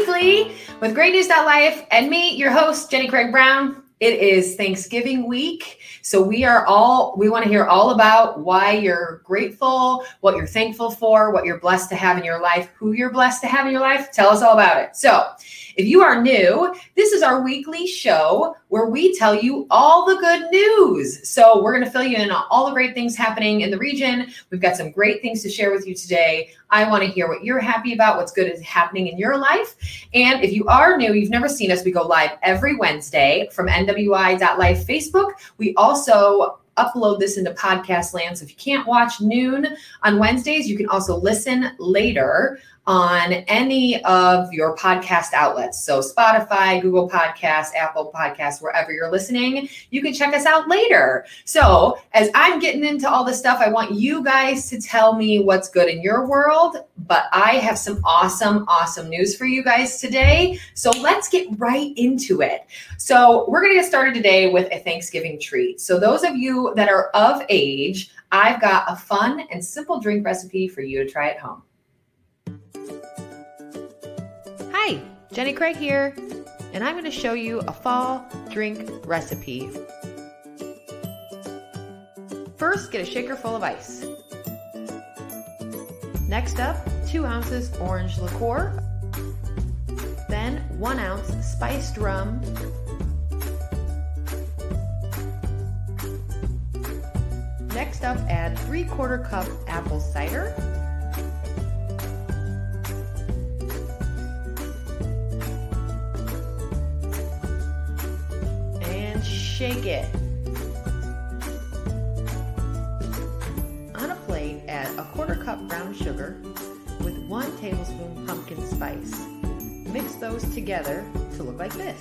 weekly with Great News Life and me, your host, Jenny Craig Brown. It is Thanksgiving week. So we are all, we want to hear all about why you're grateful, what you're thankful for, what you're blessed to have in your life, who you're blessed to have in your life. Tell us all about it. So if you are new, this is our weekly show where we tell you all the good news. So we're going to fill you in on all the great things happening in the region. We've got some great things to share with you today. I want to hear what you're happy about, what's good is happening in your life. And if you are new, you've never seen us, we go live every Wednesday from NWI.life Facebook. We also upload this into podcast land. So if you can't watch noon on Wednesdays, you can also listen later on any of your podcast outlets. So, Spotify, Google Podcasts, Apple Podcasts, wherever you're listening, you can check us out later. So, as I'm getting into all this stuff, I want you guys to tell me what's good in your world. But I have some awesome, awesome news for you guys today. So, let's get right into it. So, we're going to get started today with a Thanksgiving treat. So, those of you that are of age, I've got a fun and simple drink recipe for you to try at home. Hi, Jenny Craig here, and I'm going to show you a fall drink recipe. First, get a shaker full of ice. Next up, 2 ounces orange liqueur. Then 1 ounce spiced rum. Next up, add 3 quarter cup apple cider. Shake it. On a plate, add a quarter cup brown sugar with one tablespoon pumpkin spice. Mix those together to look like this.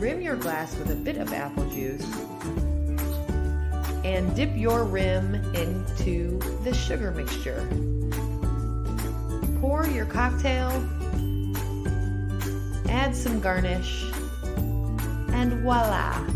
Rim your glass with a bit of apple juice and dip your rim into the sugar mixture. Pour your cocktail, add some garnish, and voila!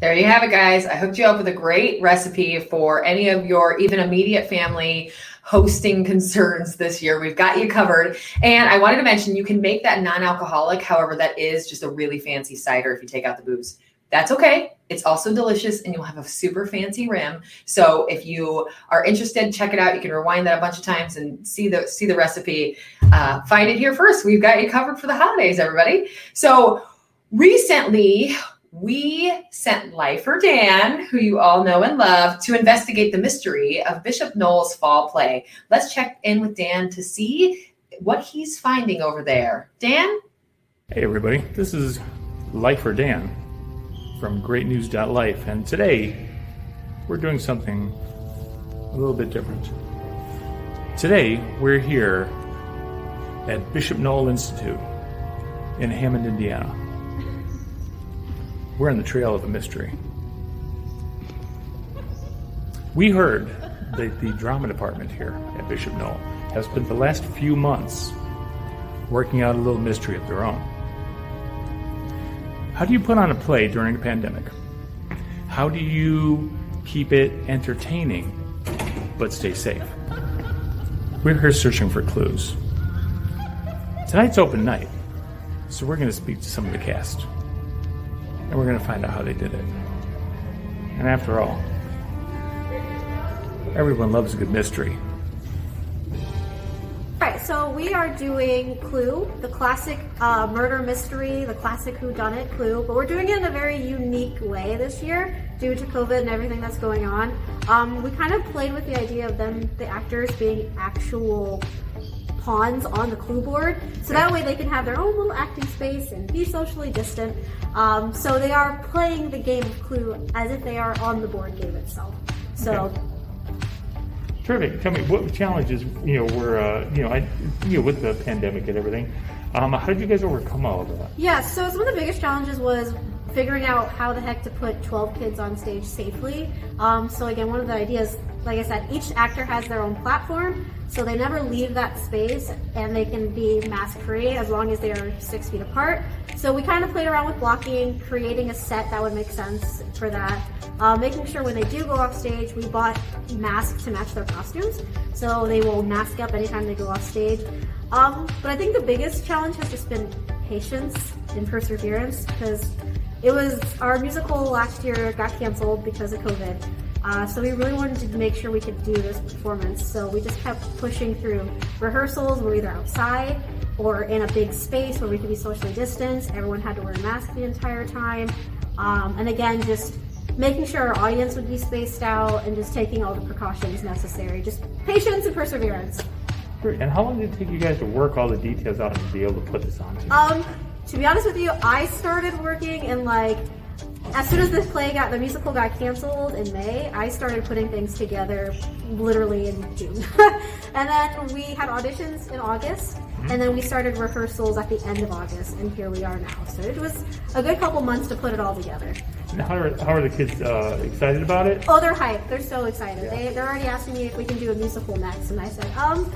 There you have it, guys. I hooked you up with a great recipe for any of your even immediate family hosting concerns this year. We've got you covered. And I wanted to mention you can make that non alcoholic. However, that is just a really fancy cider if you take out the booze. That's okay. It's also delicious and you'll have a super fancy rim. So if you are interested, check it out. You can rewind that a bunch of times and see the see the recipe. Uh, find it here first. We've got you covered for the holidays, everybody. So recently we sent Lifer Dan, who you all know and love, to investigate the mystery of Bishop Noll's fall play. Let's check in with Dan to see what he's finding over there. Dan? Hey, everybody. This is Lifer Dan from greatnews.life, and today we're doing something a little bit different. Today we're here at Bishop Noll Institute in Hammond, Indiana. We're on the trail of a mystery. We heard that the drama department here at Bishop Noll has spent the last few months working out a little mystery of their own. How do you put on a play during a pandemic? How do you keep it entertaining but stay safe? We're here searching for clues. Tonight's open night, so we're going to speak to some of the cast. And we're going to find out how they did it. And after all, everyone loves a good mystery. So we are doing Clue, the classic uh, murder mystery, the classic Who Done It Clue, but we're doing it in a very unique way this year due to COVID and everything that's going on. Um, we kind of played with the idea of them, the actors, being actual pawns on the clue board, so that way they can have their own little acting space and be socially distant. Um, so they are playing the game of Clue as if they are on the board game itself. So. Okay Terrific. Tell me what challenges you know were uh, you know I you know with the pandemic and everything. Um, how did you guys overcome all of that? Yeah, so some of the biggest challenges was figuring out how the heck to put 12 kids on stage safely. Um, so again, one of the ideas like I said, each actor has their own platform, so they never leave that space and they can be mask free as long as they are six feet apart. So we kind of played around with blocking, creating a set that would make sense for that. Uh, making sure when they do go off stage, we bought masks to match their costumes, so they will mask up anytime they go off stage. Um, but I think the biggest challenge has just been patience and perseverance because it was our musical last year got canceled because of COVID. Uh, so we really wanted to make sure we could do this performance. So we just kept pushing through rehearsals. We're either outside or in a big space where we could be socially distanced. Everyone had to wear a mask the entire time. Um, and again, just making sure our audience would be spaced out and just taking all the precautions necessary. Just patience and perseverance. And how long did it take you guys to work all the details out and be able to put this on? Um, to be honest with you, I started working in like as soon as this play got the musical got canceled in May, I started putting things together literally in June. and then we had auditions in August, mm-hmm. and then we started rehearsals at the end of August, and here we are now. So it was a good couple months to put it all together. how are, how are the kids uh, excited about it? Oh, they're hyped. They're so excited. Yeah. They, they're already asking me if we can do a musical next, and I said, um,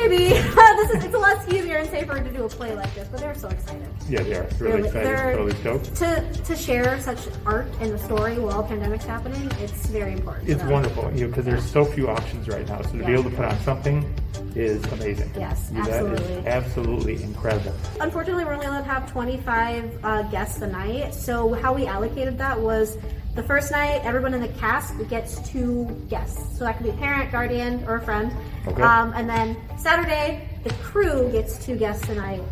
Maybe this is it's a lot easier and safer to do a play like this, but they're so excited. Yeah, they are really they're, excited. They're. To to share such art and the story while pandemic's happening, it's very important. It's so. wonderful, you know, because there's so few options right now. So to yeah. be able to put on something is amazing. Yes, absolutely. That is absolutely incredible. Unfortunately, we're only allowed to have 25 uh, guests a night. So how we allocated that was the first night, everyone in the cast gets two guests. So that could be a parent, guardian, or a friend. Okay. Um, and then Saturday, the crew gets two guests a night.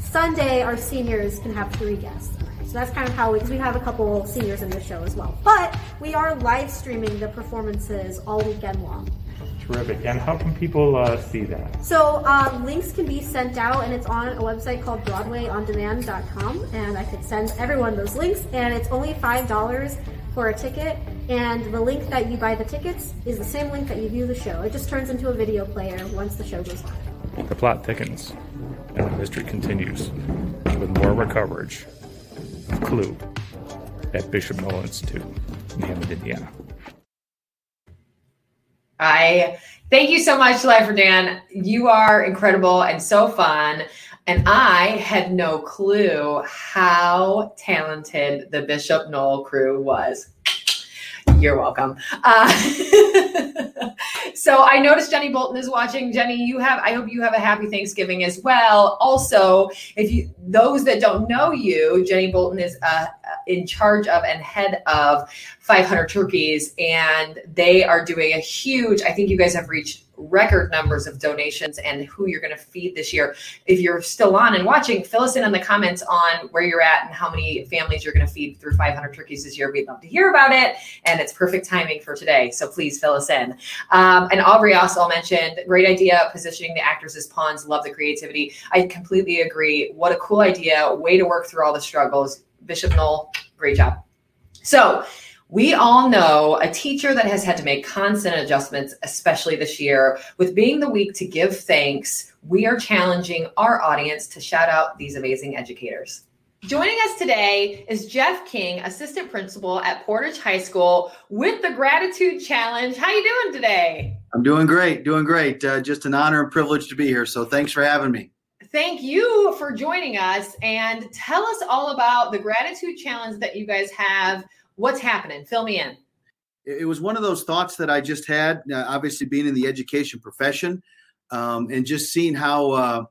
Sunday, our seniors can have three guests. So that's kind of how we, because we have a couple seniors in the show as well. But we are live streaming the performances all weekend long. Terrific. And how can people uh, see that? So uh, links can be sent out, and it's on a website called BroadwayOnDemand.com. And I could send everyone those links, and it's only five dollars for a ticket, and the link that you buy the tickets is the same link that you view the show. It just turns into a video player once the show goes on. The plot thickens, and the mystery continues with more of our coverage of Clue at Bishop Noll Institute in Hammond, Indiana. I thank you so much, Lifer Dan. You are incredible and so fun. And I had no clue how talented the Bishop Noll crew was. You're welcome. Uh, so I noticed Jenny Bolton is watching. Jenny, you have. I hope you have a happy Thanksgiving as well. Also, if you those that don't know you, Jenny Bolton is uh, in charge of and head of 500 Turkeys, and they are doing a huge. I think you guys have reached record numbers of donations and who you're going to feed this year. If you're still on and watching, fill us in on the comments on where you're at and how many families you're going to feed through 500 turkeys this year. We'd love to hear about it. And it's perfect timing for today. So please fill us in. Um, and Aubrey also mentioned great idea positioning the actors as pawns. Love the creativity. I completely agree. What a cool idea. Way to work through all the struggles. Bishop Noll, great job. So, we all know a teacher that has had to make constant adjustments, especially this year. With being the week to give thanks, we are challenging our audience to shout out these amazing educators. Joining us today is Jeff King, assistant principal at Portage High School with the Gratitude Challenge. How are you doing today? I'm doing great, doing great. Uh, just an honor and privilege to be here. So thanks for having me. Thank you for joining us and tell us all about the Gratitude Challenge that you guys have What's happening? Fill me in. It was one of those thoughts that I just had, uh, obviously being in the education profession, um, and just seeing how uh,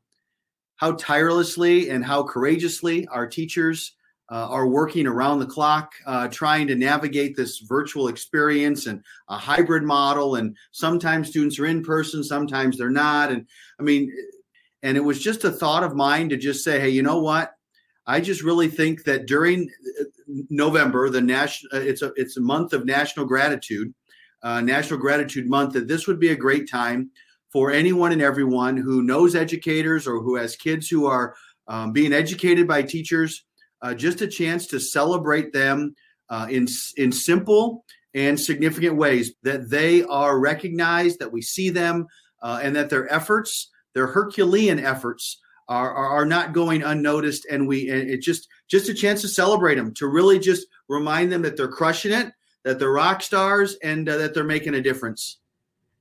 how tirelessly and how courageously our teachers uh, are working around the clock, uh, trying to navigate this virtual experience and a hybrid model. And sometimes students are in person, sometimes they're not. And I mean, and it was just a thought of mine to just say, hey, you know what? I just really think that during uh, November, the national uh, it's a it's a month of national gratitude, uh, National Gratitude Month. That this would be a great time for anyone and everyone who knows educators or who has kids who are um, being educated by teachers. Uh, just a chance to celebrate them uh, in in simple and significant ways. That they are recognized, that we see them, uh, and that their efforts, their Herculean efforts are, are, are not going unnoticed and we and it's just just a chance to celebrate them to really just remind them that they're crushing it that they're rock stars and uh, that they're making a difference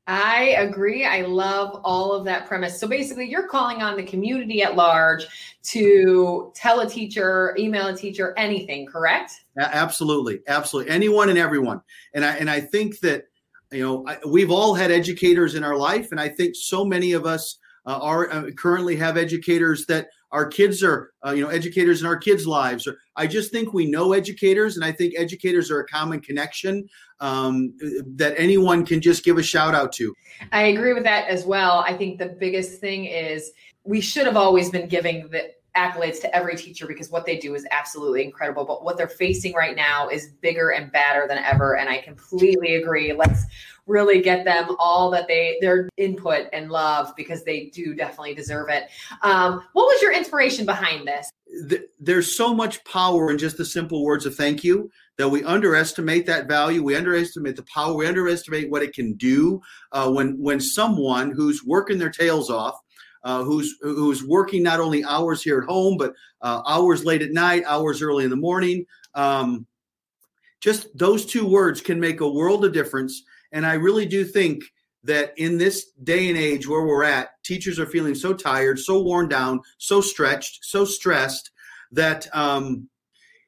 I agree. I love all of that premise. So basically, you're calling on the community at large to tell a teacher, email a teacher, anything, correct? Absolutely, absolutely. Anyone and everyone. And I and I think that you know I, we've all had educators in our life, and I think so many of us uh, are uh, currently have educators that our kids are uh, you know educators in our kids lives or i just think we know educators and i think educators are a common connection um, that anyone can just give a shout out to. I agree with that as well. I think the biggest thing is we should have always been giving the accolades to every teacher because what they do is absolutely incredible. But what they're facing right now is bigger and badder than ever. And I completely agree. Let's really get them all that they their input and love because they do definitely deserve it. Um, what was your inspiration behind this? There's so much power in just the simple words of thank you that we underestimate that value. We underestimate the power. We underestimate what it can do uh, when when someone who's working their tails off uh, who's who's working not only hours here at home but uh, hours late at night, hours early in the morning. Um, just those two words can make a world of difference. And I really do think that in this day and age where we're at, teachers are feeling so tired, so worn down, so stretched, so stressed that um,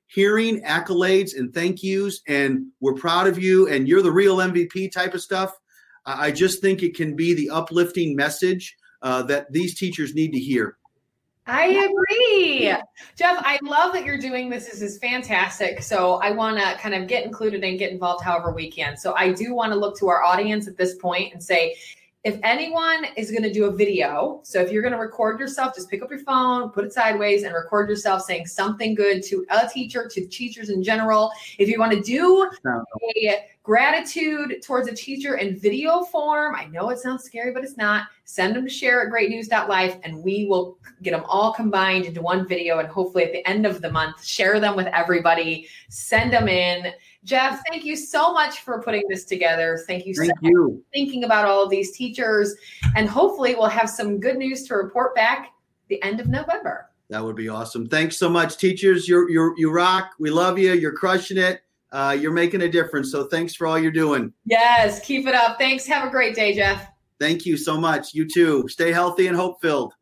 hearing accolades and thank yous and we're proud of you and you're the real MVP type of stuff. I just think it can be the uplifting message uh, that these teachers need to hear. I agree. Jeff, I love that you're doing this. This is fantastic. So I want to kind of get included and get involved however we can. So I do want to look to our audience at this point and say, if anyone is going to do a video, so if you're going to record yourself, just pick up your phone, put it sideways, and record yourself saying something good to a teacher, to teachers in general. If you want to do a gratitude towards a teacher in video form, I know it sounds scary, but it's not. Send them to share at greatnews.life, and we will get them all combined into one video. And hopefully, at the end of the month, share them with everybody, send them in Jeff, thank you so much for putting this together. Thank you thank so you. much thinking about all of these teachers. And hopefully we'll have some good news to report back the end of November. That would be awesome. Thanks so much, teachers. You're you're you rock. We love you. You're crushing it. Uh, you're making a difference. So thanks for all you're doing. Yes, keep it up. Thanks. Have a great day, Jeff. Thank you so much. You too. Stay healthy and hope filled.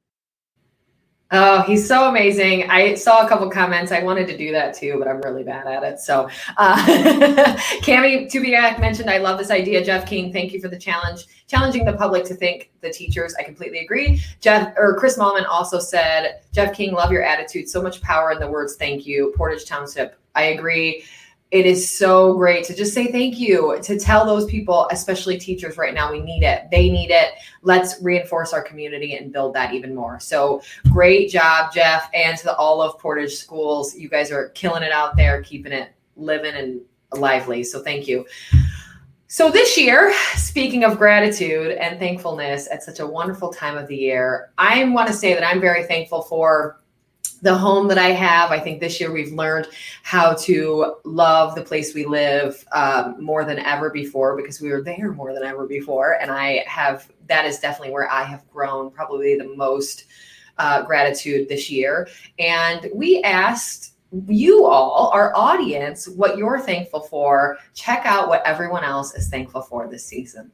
Oh, he's so amazing. I saw a couple comments. I wanted to do that too, but I'm really bad at it. So, uh, Cami Tubiak mentioned, I love this idea. Jeff King, thank you for the challenge, challenging the public to think the teachers. I completely agree. Jeff or Chris Mullman also said, Jeff King, love your attitude. So much power in the words thank you. Portage Township. I agree it is so great to just say thank you to tell those people especially teachers right now we need it. They need it. Let's reinforce our community and build that even more. So great job jeff and to the, all of portage schools. You guys are killing it out there keeping it living and lively. So thank you. So this year speaking of gratitude and thankfulness at such a wonderful time of the year. I want to say that i'm very thankful for the home that I have. I think this year we've learned how to love the place we live um, more than ever before because we were there more than ever before. And I have, that is definitely where I have grown probably the most uh, gratitude this year. And we asked you all, our audience, what you're thankful for. Check out what everyone else is thankful for this season.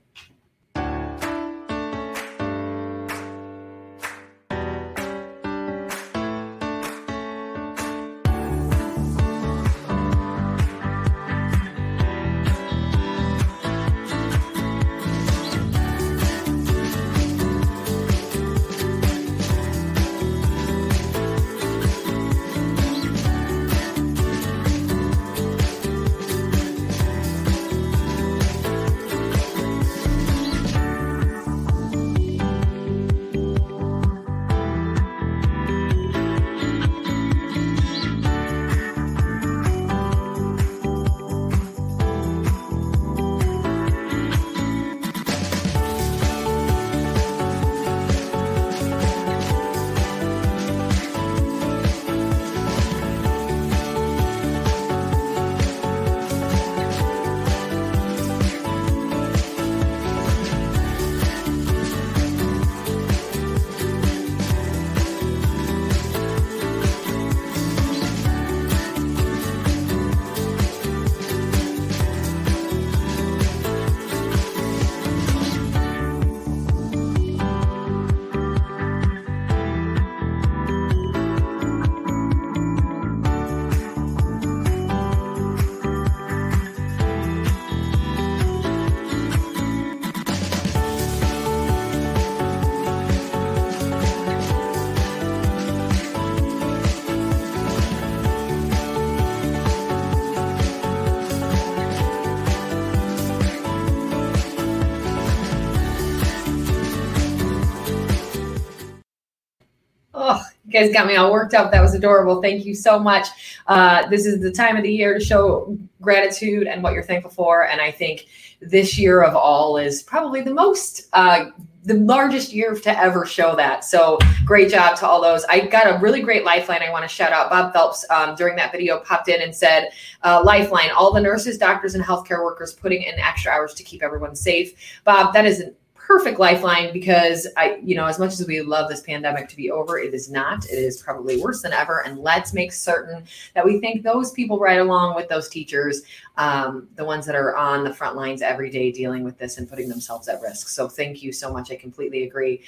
You guys got me all worked up. That was adorable. Thank you so much. Uh, this is the time of the year to show gratitude and what you're thankful for. And I think this year of all is probably the most, uh, the largest year to ever show that. So great job to all those. I got a really great lifeline. I want to shout out Bob Phelps um, during that video popped in and said, uh, Lifeline, all the nurses, doctors, and healthcare workers putting in extra hours to keep everyone safe. Bob, that is an perfect lifeline because I, you know, as much as we love this pandemic to be over, it is not. It is probably worse than ever. And let's make certain that we thank those people right along with those teachers, um, the ones that are on the front lines every day dealing with this and putting themselves at risk. So thank you so much. I completely agree.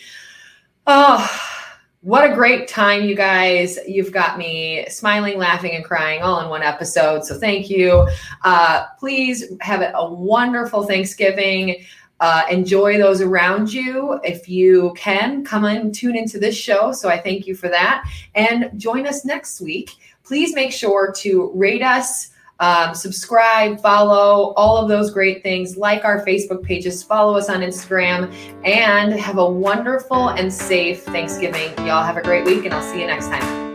Oh, what a great time, you guys. You've got me smiling, laughing, and crying all in one episode. So thank you. Uh, please have a wonderful Thanksgiving. Uh, enjoy those around you. If you can, come and tune into this show. So I thank you for that. And join us next week. Please make sure to rate us. Um, subscribe, follow, all of those great things. Like our Facebook pages, follow us on Instagram, and have a wonderful and safe Thanksgiving. Y'all have a great week, and I'll see you next time.